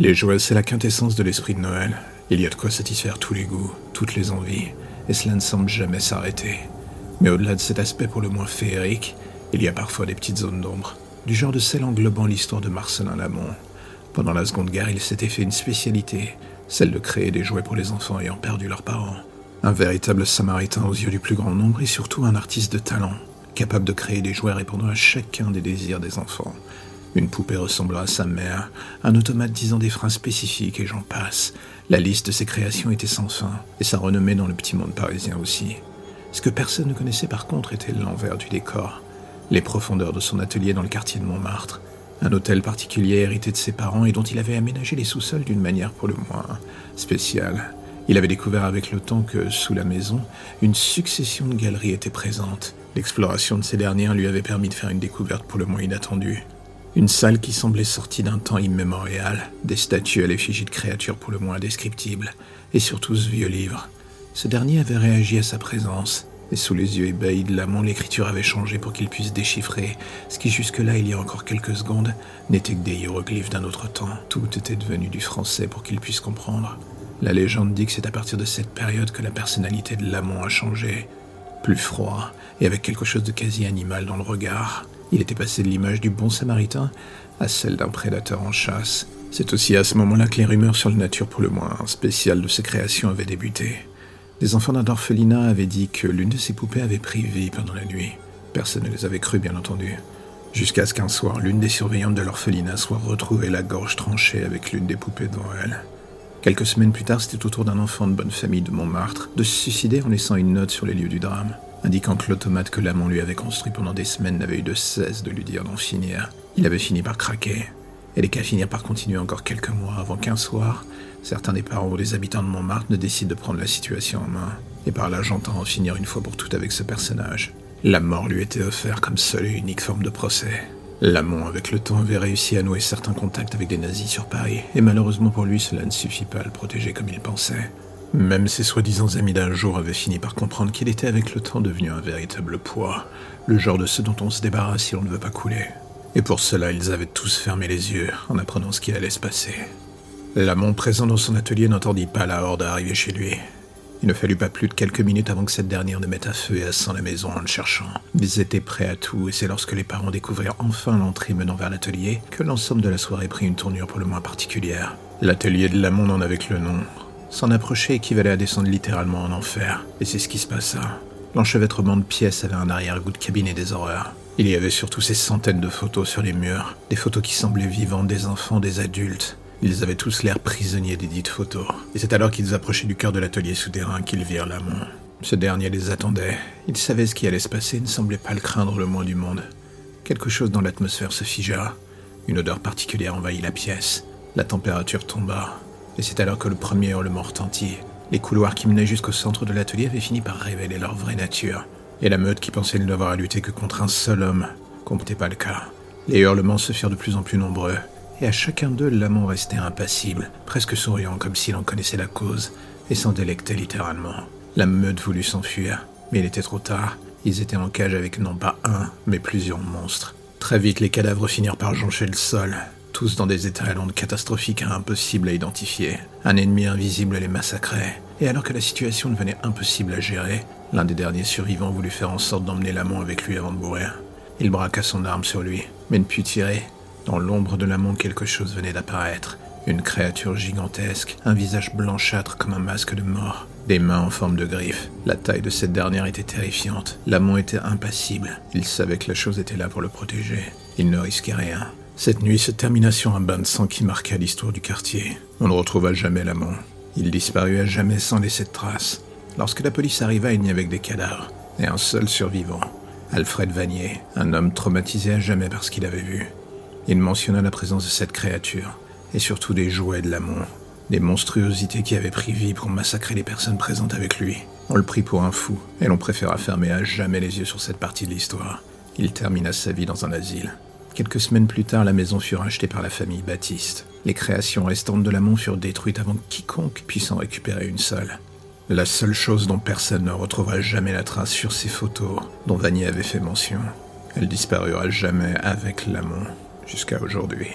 Les jouets, c'est la quintessence de l'esprit de Noël. Il y a de quoi satisfaire tous les goûts, toutes les envies, et cela ne semble jamais s'arrêter. Mais au-delà de cet aspect pour le moins féerique, il y a parfois des petites zones d'ombre, du genre de celle englobant l'histoire de Marcelin Lamont. Pendant la Seconde Guerre, il s'était fait une spécialité, celle de créer des jouets pour les enfants ayant perdu leurs parents. Un véritable samaritain aux yeux du plus grand nombre et surtout un artiste de talent, capable de créer des jouets répondant à chacun des désirs des enfants. Une poupée ressemblant à sa mère, un automate disant des phrases spécifiques et j'en passe. La liste de ses créations était sans fin, et sa renommée dans le petit monde parisien aussi. Ce que personne ne connaissait par contre était l'envers du décor, les profondeurs de son atelier dans le quartier de Montmartre, un hôtel particulier hérité de ses parents et dont il avait aménagé les sous-sols d'une manière pour le moins spéciale. Il avait découvert avec le temps que, sous la maison, une succession de galeries était présente. L'exploration de ces dernières lui avait permis de faire une découverte pour le moins inattendue. Une salle qui semblait sortie d'un temps immémorial, des statues à l'effigie de créatures pour le moins indescriptibles, et surtout ce vieux livre. Ce dernier avait réagi à sa présence, et sous les yeux ébahis de l'amant, l'écriture avait changé pour qu'il puisse déchiffrer ce qui jusque-là, il y a encore quelques secondes, n'était que des hiéroglyphes d'un autre temps. Tout était devenu du français pour qu'il puisse comprendre. La légende dit que c'est à partir de cette période que la personnalité de l'amant a changé. Plus froid, et avec quelque chose de quasi animal dans le regard. Il était passé de l'image du bon samaritain à celle d'un prédateur en chasse. C'est aussi à ce moment-là que les rumeurs sur la nature pour le moins spéciale de ses créations avaient débuté. Des enfants d'un orphelinat avaient dit que l'une de ses poupées avait pris vie pendant la nuit. Personne ne les avait cru, bien entendu. Jusqu'à ce qu'un soir, l'une des surveillantes de l'orphelinat soit retrouvée la gorge tranchée avec l'une des poupées devant elle. Quelques semaines plus tard, c'était au tour d'un enfant de bonne famille de Montmartre de se suicider en laissant une note sur les lieux du drame, indiquant que l'automate que l'amant lui avait construit pendant des semaines n'avait eu de cesse de lui dire d'en finir. Il avait fini par craquer, et les cas finirent par continuer encore quelques mois avant qu'un soir, certains des parents ou des habitants de Montmartre ne décident de prendre la situation en main. Et par là, j'entends en finir une fois pour toutes avec ce personnage. La mort lui était offerte comme seule et unique forme de procès. Lamont, avec le temps, avait réussi à nouer certains contacts avec des nazis sur Paris, et malheureusement pour lui, cela ne suffit pas à le protéger comme il pensait. Même ses soi-disant amis d'un jour avaient fini par comprendre qu'il était avec le temps devenu un véritable poids, le genre de ceux dont on se débarrasse si on ne veut pas couler. Et pour cela, ils avaient tous fermé les yeux en apprenant ce qui allait se passer. Lamont, présent dans son atelier, n'entendit pas la horde arriver chez lui. Il ne fallut pas plus de quelques minutes avant que cette dernière ne mette à feu et à sang la maison en le cherchant. Ils étaient prêts à tout, et c'est lorsque les parents découvrirent enfin l'entrée menant vers l'atelier que l'ensemble de la soirée prit une tournure pour le moins particulière. L'atelier de Lamont en avait le nom. S'en approcher équivalait à descendre littéralement en enfer, et c'est ce qui se passa. L'enchevêtrement de pièces avait un arrière-goût de cabinet des horreurs. Il y avait surtout ces centaines de photos sur les murs, des photos qui semblaient vivantes des enfants, des adultes, ils avaient tous l'air prisonniers des dites photos. Et c'est alors qu'ils approchaient du cœur de l'atelier souterrain qu'ils virent l'amont. Ce dernier les attendait. Il savait ce qui allait se passer et ne semblait pas le craindre le moins du monde. Quelque chose dans l'atmosphère se figea. Une odeur particulière envahit la pièce. La température tomba. Et c'est alors que le premier hurlement retentit. Les couloirs qui menaient jusqu'au centre de l'atelier avaient fini par révéler leur vraie nature. Et la meute qui pensait ne devoir à lutter que contre un seul homme comptait pas le cas. Les hurlements se firent de plus en plus nombreux et à chacun d'eux l'amant restait impassible, presque souriant comme s'il en connaissait la cause, et s'en délectait littéralement. La meute voulut s'enfuir, mais il était trop tard. Ils étaient en cage avec non pas un, mais plusieurs monstres. Très vite, les cadavres finirent par joncher le sol, tous dans des états à catastrophiques et impossibles à identifier. Un ennemi invisible les massacrait, et alors que la situation devenait impossible à gérer, l'un des derniers survivants voulut faire en sorte d'emmener l'amant avec lui avant de mourir. Il braqua son arme sur lui, mais ne put tirer, dans l'ombre de l'amont, quelque chose venait d'apparaître. Une créature gigantesque, un visage blanchâtre comme un masque de mort, des mains en forme de griffes. La taille de cette dernière était terrifiante. L'amont était impassible. Il savait que la chose était là pour le protéger. Il ne risquait rien. Cette nuit se termina sur un bain de sang qui marqua l'histoire du quartier. On ne retrouva jamais l'amont. Il disparut à jamais sans laisser de traces. Lorsque la police arriva, il n'y avait que des cadavres et un seul survivant. Alfred Vanier, un homme traumatisé à jamais par ce qu'il avait vu. Il mentionna la présence de cette créature, et surtout des jouets de l'amour, des monstruosités qui avaient pris vie pour massacrer les personnes présentes avec lui. On le prit pour un fou, et l'on préféra fermer à jamais les yeux sur cette partie de l'histoire. Il termina sa vie dans un asile. Quelques semaines plus tard, la maison fut rachetée par la famille Baptiste. Les créations restantes de l'amont furent détruites avant que quiconque puisse en récupérer une seule. La seule chose dont personne ne retrouvera jamais la trace sur ces photos dont Vanier avait fait mention. Elle disparura jamais avec l'amont jusqu'à aujourd'hui.